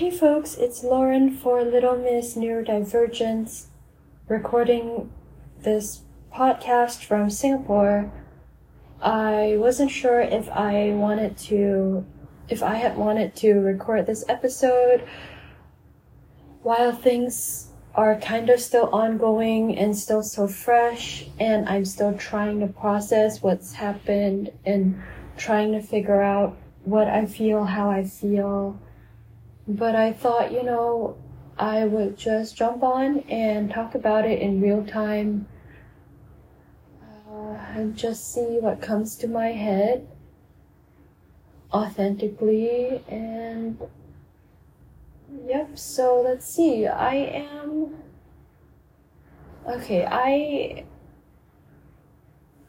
Hey folks, it's Lauren for Little Missed Neurodivergence, recording this podcast from Singapore. I wasn't sure if I wanted to, if I had wanted to record this episode while things are kind of still ongoing and still so fresh, and I'm still trying to process what's happened and trying to figure out what I feel, how I feel. But I thought, you know, I would just jump on and talk about it in real time uh, and just see what comes to my head authentically and Yep, so let's see. I am. Okay, I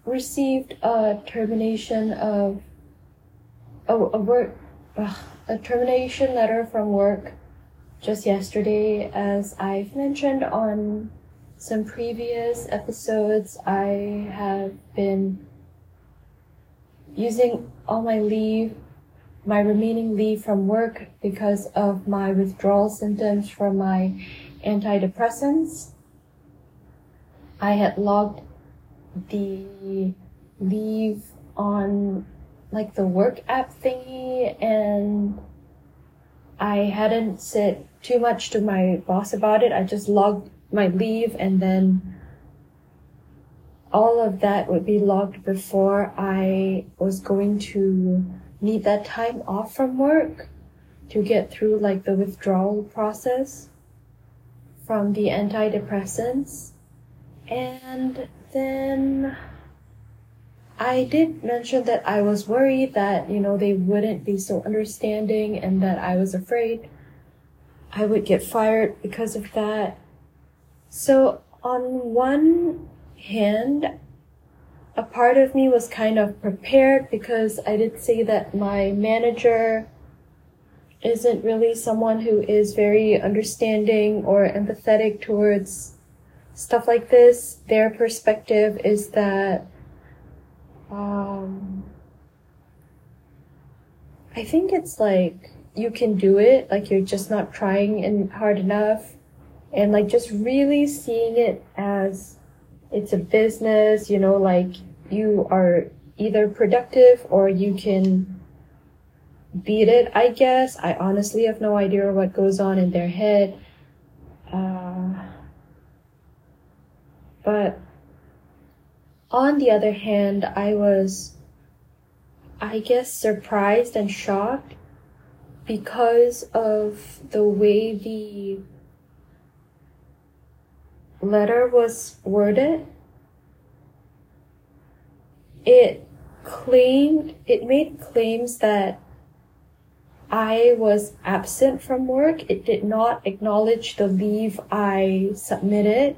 received a termination of. Oh, a work. Ugh, a termination letter from work just yesterday. As I've mentioned on some previous episodes, I have been using all my leave my remaining leave from work because of my withdrawal symptoms from my antidepressants. I had logged the leave on like the work app thingy and I hadn't said too much to my boss about it. I just logged my leave and then all of that would be logged before I was going to need that time off from work to get through like the withdrawal process from the antidepressants. And then I did mention that I was worried that, you know, they wouldn't be so understanding and that I was afraid I would get fired because of that. So on one hand, a part of me was kind of prepared because I did say that my manager isn't really someone who is very understanding or empathetic towards stuff like this. Their perspective is that um, I think it's like you can do it, like you're just not trying and hard enough, and like just really seeing it as it's a business, you know, like you are either productive or you can beat it, I guess. I honestly have no idea what goes on in their head. Uh, but on the other hand, I was, I guess, surprised and shocked because of the way the letter was worded, it claimed, it made claims that I was absent from work. It did not acknowledge the leave I submitted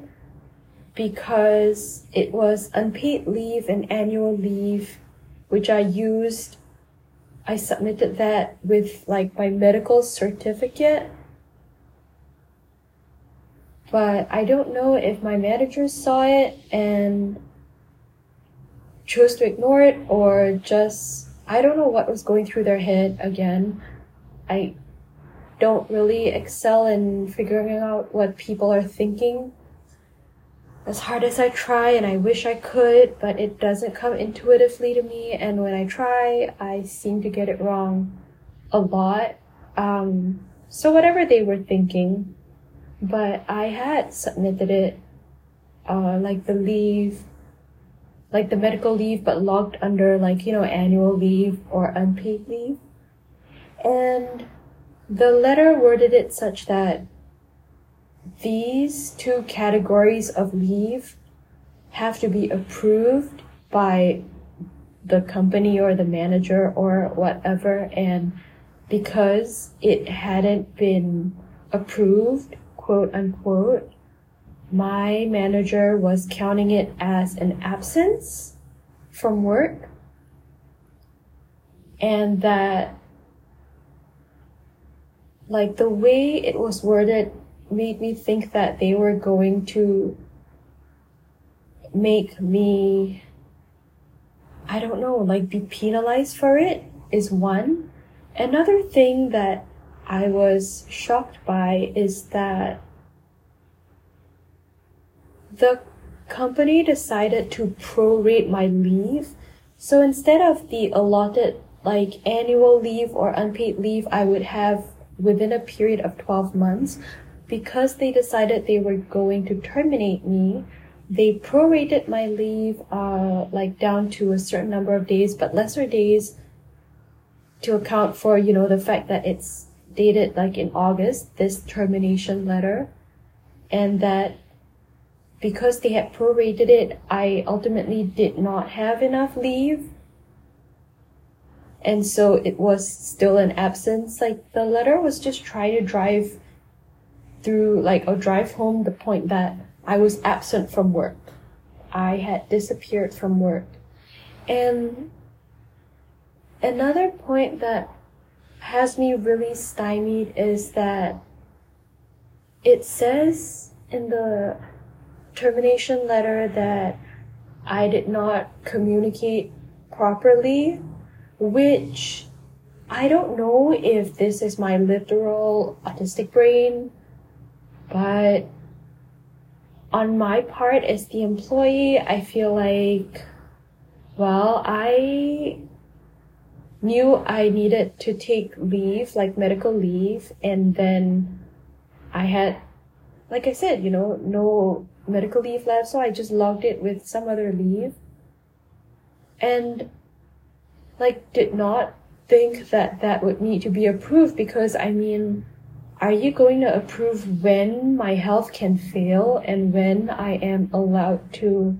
because it was unpaid leave and annual leave, which I used. I submitted that with like my medical certificate but I don't know if my manager saw it and chose to ignore it or just I don't know what was going through their head again. I don't really excel in figuring out what people are thinking. As hard as I try and I wish I could, but it doesn't come intuitively to me and when I try, I seem to get it wrong a lot. Um, so whatever they were thinking, but I had submitted it, uh, like the leave, like the medical leave, but logged under like, you know, annual leave or unpaid leave. And the letter worded it such that these two categories of leave have to be approved by the company or the manager or whatever. And because it hadn't been approved, quote unquote, my manager was counting it as an absence from work and that like the way it was worded made me think that they were going to make me I don't know, like be penalized for it is one. Another thing that I was shocked by is that the company decided to prorate my leave. So instead of the allotted like annual leave or unpaid leave I would have within a period of 12 months, because they decided they were going to terminate me, they prorated my leave uh, like down to a certain number of days, but lesser days to account for, you know, the fact that it's dated like in August, this termination letter, and that because they had prorated it, I ultimately did not have enough leave. And so it was still an absence. Like the letter was just trying to drive through, like, or drive home the point that I was absent from work. I had disappeared from work. And another point that has me really stymied is that it says in the termination letter that I did not communicate properly, which I don't know if this is my literal autistic brain, but on my part as the employee, I feel like, well, I knew I needed to take leave, like medical leave, and then I had, like I said, you know, no medical leave left, so I just logged it with some other leave. And like did not think that that would need to be approved because I mean, are you going to approve when my health can fail and when I am allowed to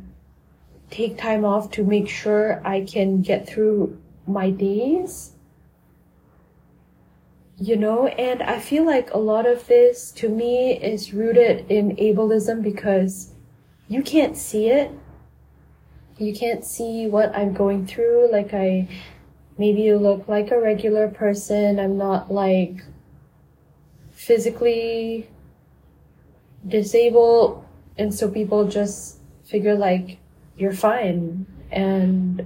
take time off to make sure I can get through my days? you know and i feel like a lot of this to me is rooted in ableism because you can't see it. You can't see what i'm going through. Like i maybe you look like a regular person. I'm not like physically disabled and so people just figure like you're fine and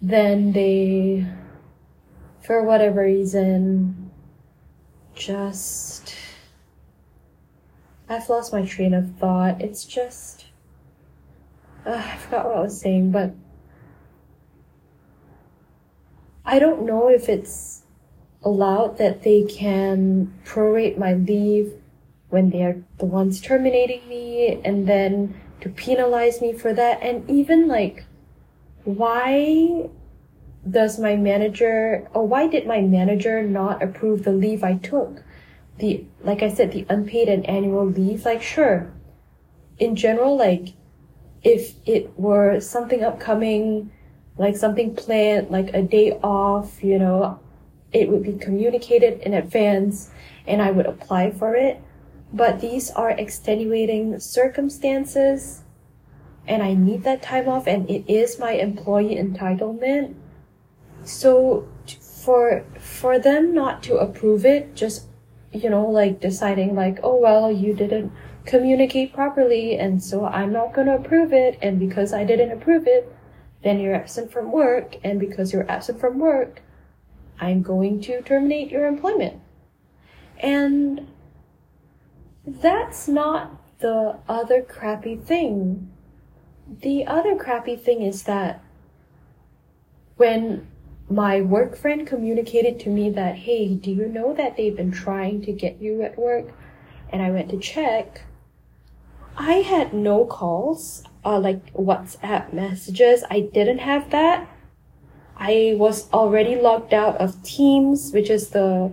then they for whatever reason, just. I've lost my train of thought. It's just. Uh, I forgot what I was saying, but. I don't know if it's allowed that they can prorate my leave when they're the ones terminating me and then to penalize me for that. And even like, why does my manager or why did my manager not approve the leave I took? The like I said, the unpaid and annual leave, like sure. In general, like if it were something upcoming, like something planned, like a day off, you know, it would be communicated in advance and I would apply for it. But these are extenuating circumstances and I need that time off and it is my employee entitlement so for for them not to approve it just you know like deciding like oh well you didn't communicate properly and so i'm not going to approve it and because i didn't approve it then you're absent from work and because you're absent from work i'm going to terminate your employment and that's not the other crappy thing the other crappy thing is that when my work friend communicated to me that, hey, do you know that they've been trying to get you at work? And I went to check. I had no calls, uh, like WhatsApp messages. I didn't have that. I was already logged out of Teams, which is the,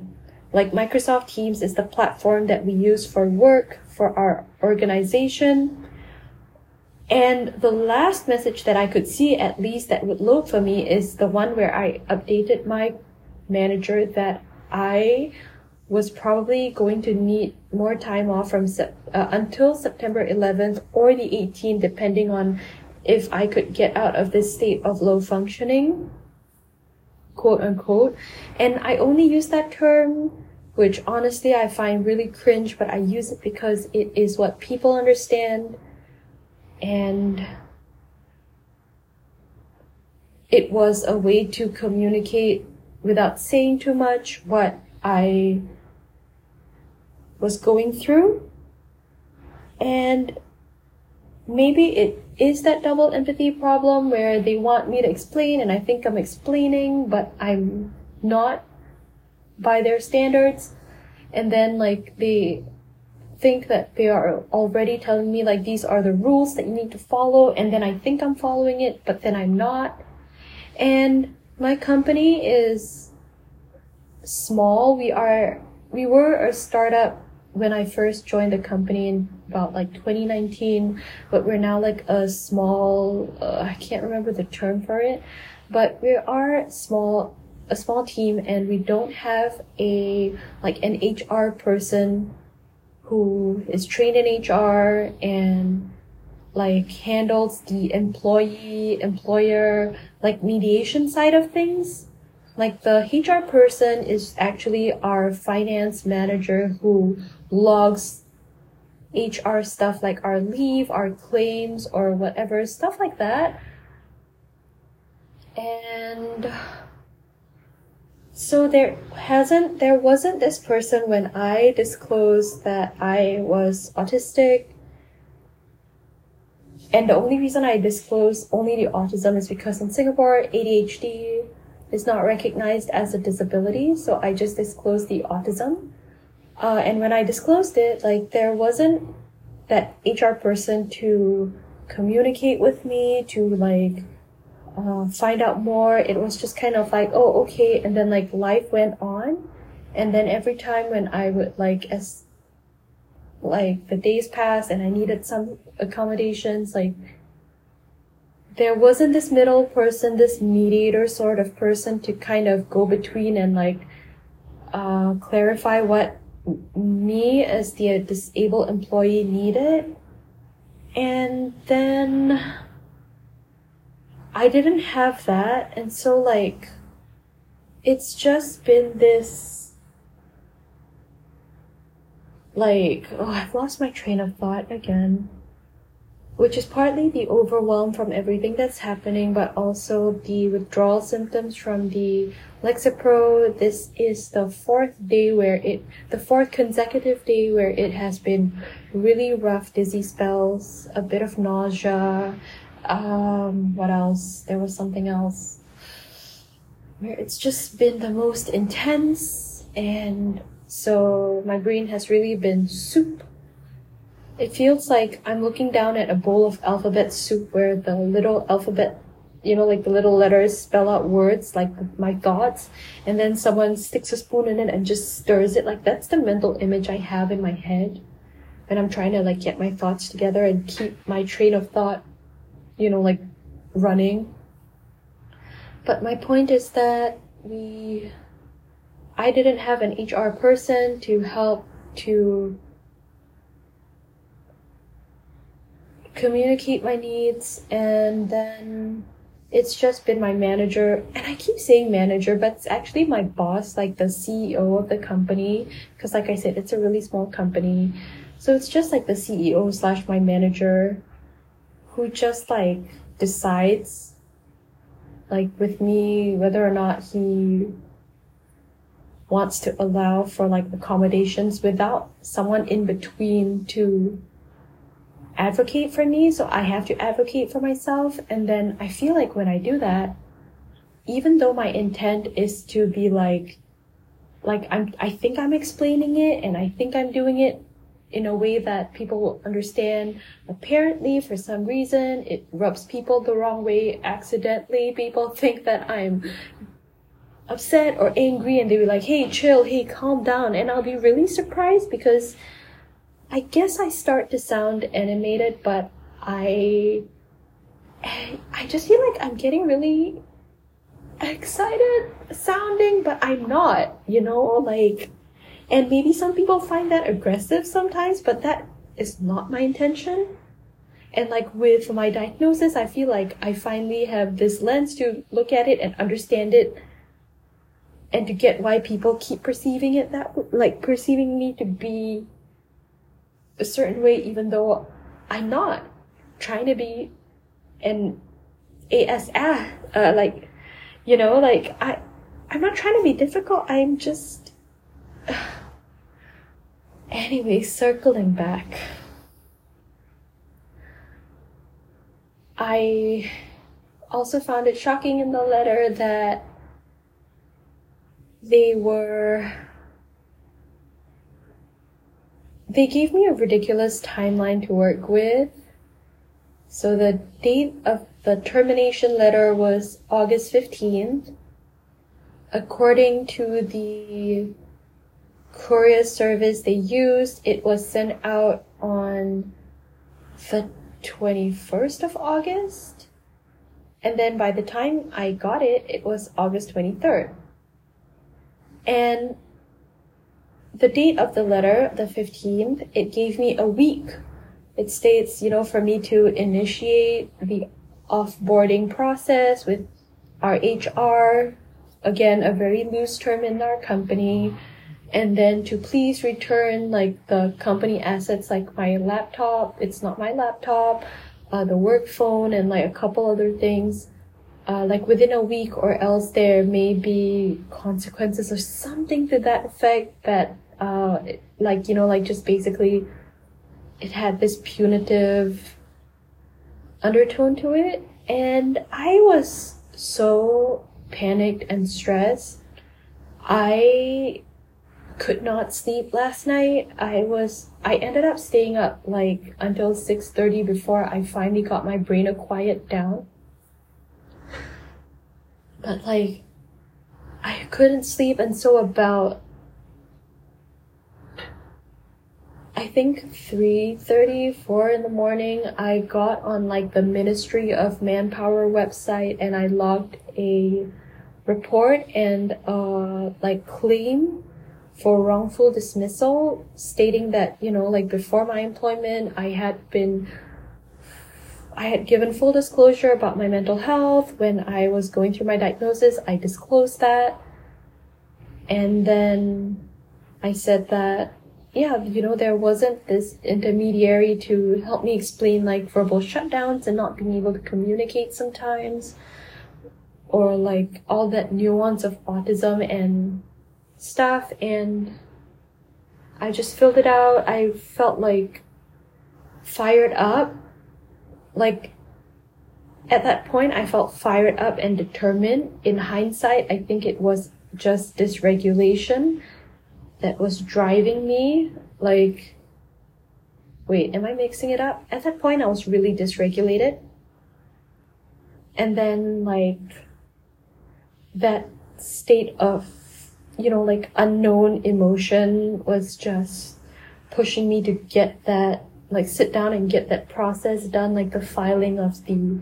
like Microsoft Teams is the platform that we use for work for our organization. And the last message that I could see, at least that would load for me, is the one where I updated my manager that I was probably going to need more time off from sep- uh, until September 11th or the 18th, depending on if I could get out of this state of low functioning, quote unquote. And I only use that term, which honestly I find really cringe, but I use it because it is what people understand and it was a way to communicate without saying too much what I was going through. And maybe it is that double empathy problem where they want me to explain and I think I'm explaining, but I'm not by their standards. And then like they think that they are already telling me like these are the rules that you need to follow and then I think I'm following it, but then I'm not. And my company is small. We are, we were a startup when I first joined the company in about like 2019, but we're now like a small, uh, I can't remember the term for it, but we are small, a small team and we don't have a, like an HR person who is trained in HR and like handles the employee, employer, like mediation side of things. Like the HR person is actually our finance manager who logs HR stuff like our leave, our claims, or whatever, stuff like that. And so there hasn't, there wasn't this person when I disclosed that I was autistic. And the only reason I disclosed only the autism is because in Singapore, ADHD is not recognized as a disability. So I just disclosed the autism. Uh, and when I disclosed it, like there wasn't that HR person to communicate with me, to like uh, find out more. It was just kind of like, oh, okay. And then like life went on. And then every time when I would like, as like the days passed and I needed some accommodations, like there wasn't this middle person, this mediator sort of person to kind of go between and like, uh, clarify what me as the disabled employee needed. And then I didn't have that. And so like, it's just been this, like, oh, I've lost my train of thought again which is partly the overwhelm from everything that's happening, but also the withdrawal symptoms from the Lexapro. This is the fourth day where it, the fourth consecutive day where it has been really rough, dizzy spells, a bit of nausea. Um, what else? There was something else where it's just been the most intense and so my brain has really been soup it feels like I'm looking down at a bowl of alphabet soup where the little alphabet, you know, like the little letters spell out words like my thoughts, and then someone sticks a spoon in it and just stirs it. Like that's the mental image I have in my head when I'm trying to like get my thoughts together and keep my train of thought, you know, like running. But my point is that we, I didn't have an HR person to help to communicate my needs and then it's just been my manager and i keep saying manager but it's actually my boss like the ceo of the company because like i said it's a really small company. So it's just like the ceo slash my manager who just like decides like with me whether or not he wants to allow for like accommodations without someone in between to advocate for me, so I have to advocate for myself. And then I feel like when I do that, even though my intent is to be like, like I'm, I think I'm explaining it and I think I'm doing it in a way that people will understand. Apparently, for some reason, it rubs people the wrong way accidentally. People think that I'm upset or angry and they be like, hey, chill, hey, calm down. And I'll be really surprised because I guess I start to sound animated, but I I just feel like I'm getting really excited sounding, but I'm not, you know, like and maybe some people find that aggressive sometimes, but that is not my intention. And like with my diagnosis, I feel like I finally have this lens to look at it and understand it and to get why people keep perceiving it that like perceiving me to be a certain way, even though I'm not trying to be an ASF, uh, like, you know, like I, I'm not trying to be difficult. I'm just Anyway, circling back. I also found it shocking in the letter that they were they gave me a ridiculous timeline to work with. So the date of the termination letter was August 15th. According to the courier service they used, it was sent out on the 21st of August. And then by the time I got it, it was August 23rd. And the date of the letter, the 15th, it gave me a week. It states, you know, for me to initiate the offboarding process with our HR, again, a very loose term in our company, and then to please return like the company assets like my laptop, it's not my laptop, uh, the work phone, and like a couple other things. Uh, like within a week or else there may be consequences or something to that effect that uh, like you know like just basically it had this punitive undertone to it. And i was so panicked and stressed. I could not sleep last night. I was i ended up staying up like until 6.30 before i finally got my brain to quiet down but like i couldn't sleep and so about I think 3:30, 4 in the morning, I got on like the Ministry of Manpower website and I logged a report and uh like claim for wrongful dismissal stating that, you know, like before my employment, I had been I had given full disclosure about my mental health when I was going through my diagnosis. I disclosed that. And then I said that yeah, you know, there wasn't this intermediary to help me explain like verbal shutdowns and not being able to communicate sometimes, or like all that nuance of autism and stuff. And I just filled it out. I felt like fired up. Like at that point, I felt fired up and determined. In hindsight, I think it was just dysregulation that was driving me like wait am i mixing it up at that point i was really dysregulated and then like that state of you know like unknown emotion was just pushing me to get that like sit down and get that process done like the filing of the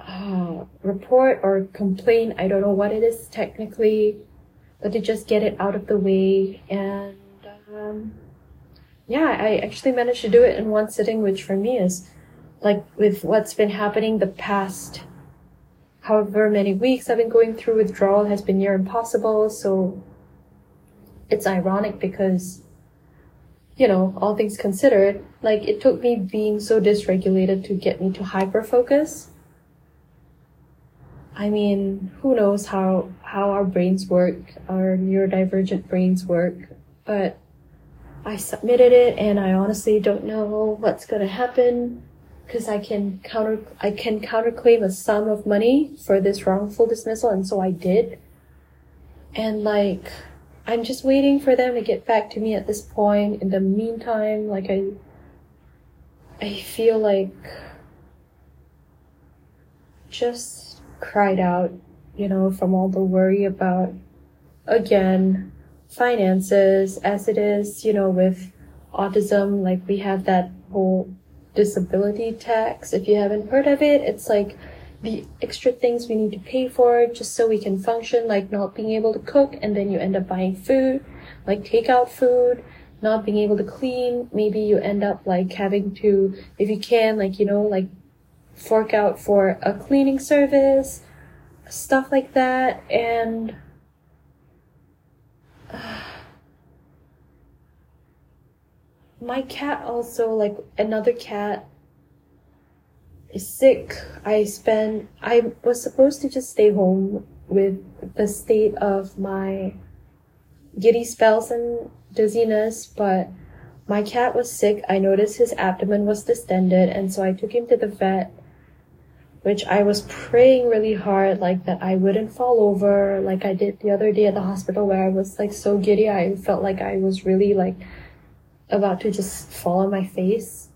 uh, report or complaint. I don't know what it is technically but to just get it out of the way. And um, yeah i actually managed to do it in one sitting which for me is like with what's been happening the past however many weeks i've been going through withdrawal has been near impossible. So it's ironic because you know all things considered like it took me being so dysregulated to get me to hyper focus I mean, who knows how how our brains work, our neurodivergent brains work, but I submitted it and I honestly don't know what's going to happen because I can counter I can counterclaim a sum of money for this wrongful dismissal and so I did. And like I'm just waiting for them to get back to me at this point. In the meantime, like I I feel like just cried out, you know, from all the worry about, again, finances, as it is, you know, with autism, like we have that whole disability tax. If you haven't heard of it, it's like the extra things we need to pay for just so we can function, like not being able to cook, and then you end up buying food, like takeout food, not being able to clean. Maybe you end up like having to, if you can, like, you know, like fork out for a cleaning service, stuff like that, and uh, my cat also, like another cat, sick. I spent, I was supposed to just stay home with the state of my giddy spells and dizziness, but my cat was sick. I noticed his abdomen was distended, and so I took him to the vet, which I was praying really hard, like that I wouldn't fall over, like I did the other day at the hospital where I was like so giddy. I felt like I was really like about to just fall on my face.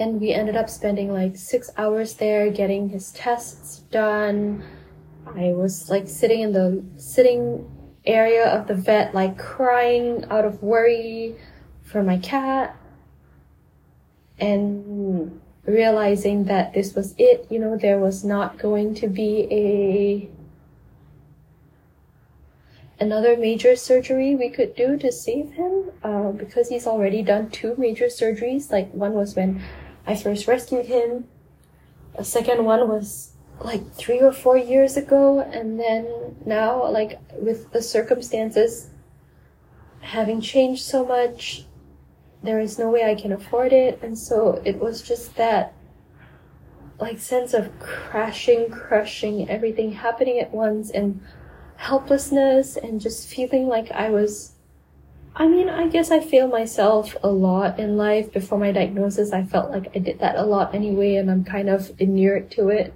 And we ended up spending like six hours there getting his tests done. I was like sitting in the sitting area of the vet, like crying out of worry for my cat and realizing that this was it. You know, there was not going to be a another major surgery we could do to save him uh, because he's already done two major surgeries. Like one was when I first rescued him. A second one was like three or four years ago, and then now, like with the circumstances having changed so much, there is no way I can afford it, and so it was just that like sense of crashing, crushing, everything happening at once, and helplessness, and just feeling like I was. I mean, I guess I failed myself a lot in life. Before my diagnosis, I felt like I did that a lot anyway, and I'm kind of inured to it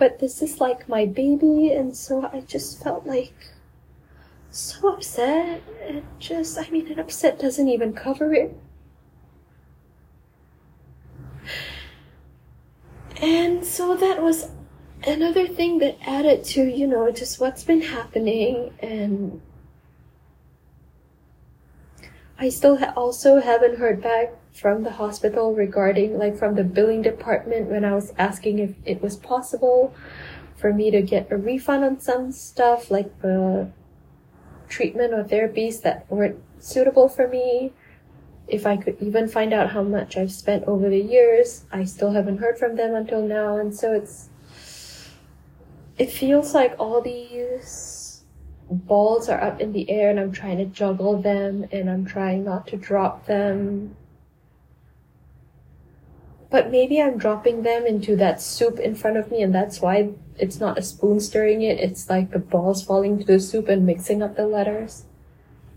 but this is like my baby, and so I just felt like so upset. And just, I mean, an upset doesn't even cover it. And so that was another thing that added to, you know, just what's been happening. And I still ha- also haven't heard back from the hospital regarding like from the billing department when I was asking if it was possible for me to get a refund on some stuff like the treatment or therapies that weren't suitable for me. If I could even find out how much I've spent over the years, I still haven't heard from them until now. And so it's, it feels like all these balls are up in the air and I'm trying to juggle them and I'm trying not to drop them but maybe I'm dropping them into that soup in front of me, and that's why it's not a spoon stirring it. It's like the balls falling into the soup and mixing up the letters.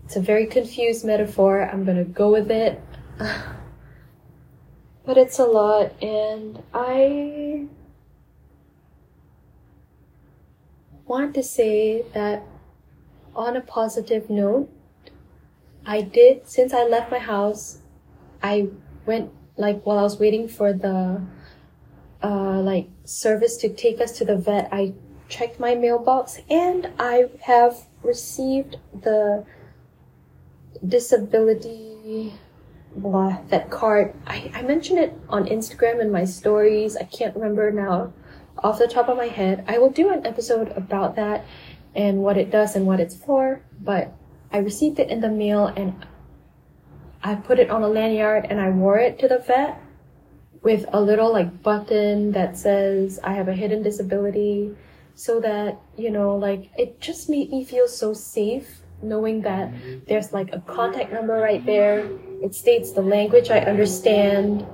It's a very confused metaphor. I'm gonna go with it. but it's a lot, and I want to say that on a positive note, I did, since I left my house, I went like while I was waiting for the uh, like service to take us to the vet, I checked my mailbox and I have received the disability blah, that card. I, I mentioned it on Instagram in my stories. I can't remember now off the top of my head. I will do an episode about that and what it does and what it's for, but I received it in the mail and I put it on a lanyard and I wore it to the vet with a little like button that says I have a hidden disability so that, you know, like it just made me feel so safe knowing that there's like a contact number right there. It states the language I understand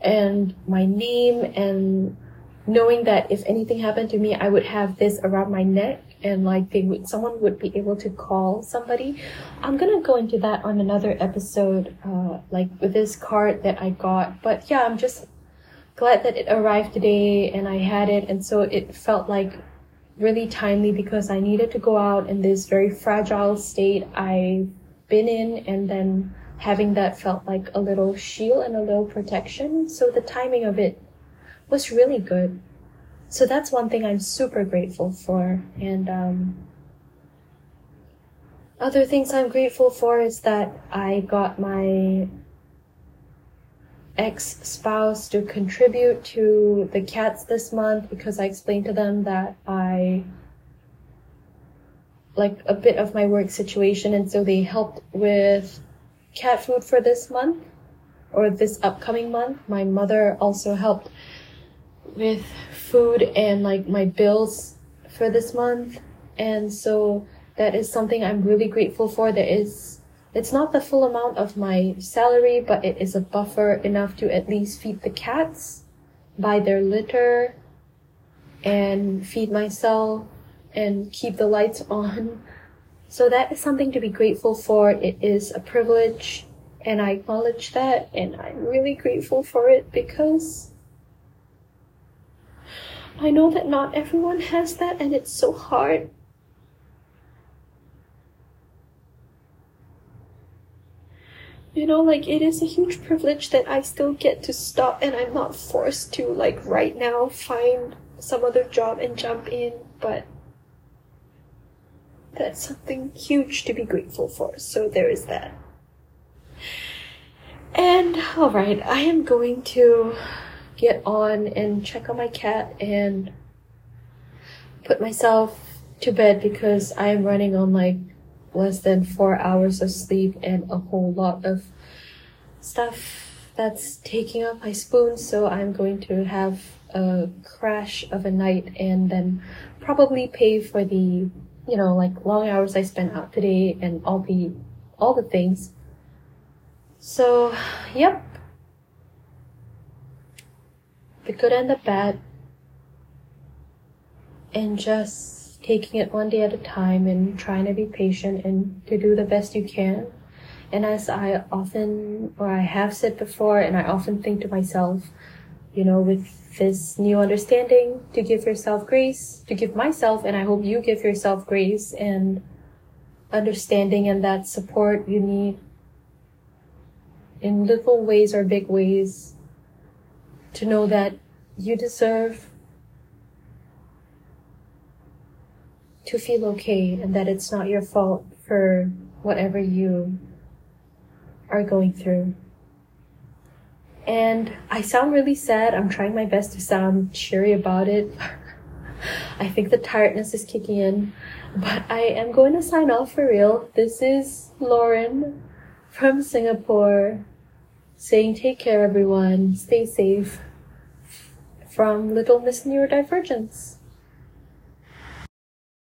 and my name and knowing that if anything happened to me, I would have this around my neck and like they would someone would be able to call somebody. I'm gonna go into that on another episode uh like with this card that i got. But yeah i'm just glad that it arrived today and i had it. And so it felt like really timely because i needed to go out in this very fragile state i've been in. And then having that felt like a little shield and a little protection. So the timing of it was really good so that's one thing I'm super grateful for. And um, other things I'm grateful for is that I got my ex spouse to contribute to the cats this month because I explained to them that I like a bit of my work situation and so they helped with cat food for this month or this upcoming month. My mother also helped with food and like my bills for this month. And so that is something I'm really grateful for. There is, it's not the full amount of my salary, but it is a buffer enough to at least feed the cats, buy their litter, and feed myself and keep the lights on. So that is something to be grateful for. It is a privilege, and I acknowledge that, and I'm really grateful for it because I know that not everyone has that, and it's so hard. You know, like it is a huge privilege that I still get to stop and I'm not forced to, like, right now find some other job and jump in, but that's something huge to be grateful for. So there is that. And alright, I am going to get on and check on my cat and put myself to bed because I am running on like less than four hours of sleep and a whole lot of stuff that's taking up my spoon. So I'm going to have a crash of a night and then probably pay for the you know, like long hours I spent out today and all the all the things. So, yep. The good and the bad. And just taking it one day at a time and trying to be patient and to do the best you can. And as I often, or I have said before, and I often think to myself, you know, with this new understanding, to give yourself grace, to give myself, and I hope you give yourself grace and understanding and that support you need in little ways or big ways to know that you deserve to feel okay and that it's not your fault for whatever you are going through. And I sound really sad. I'm trying my best to sound cheery about it. I think the tiredness is kicking in. But I am going to sign off for real. This is Lauren from Singapore saying take care everyone, stay safe from Little Missed Neurodivergence.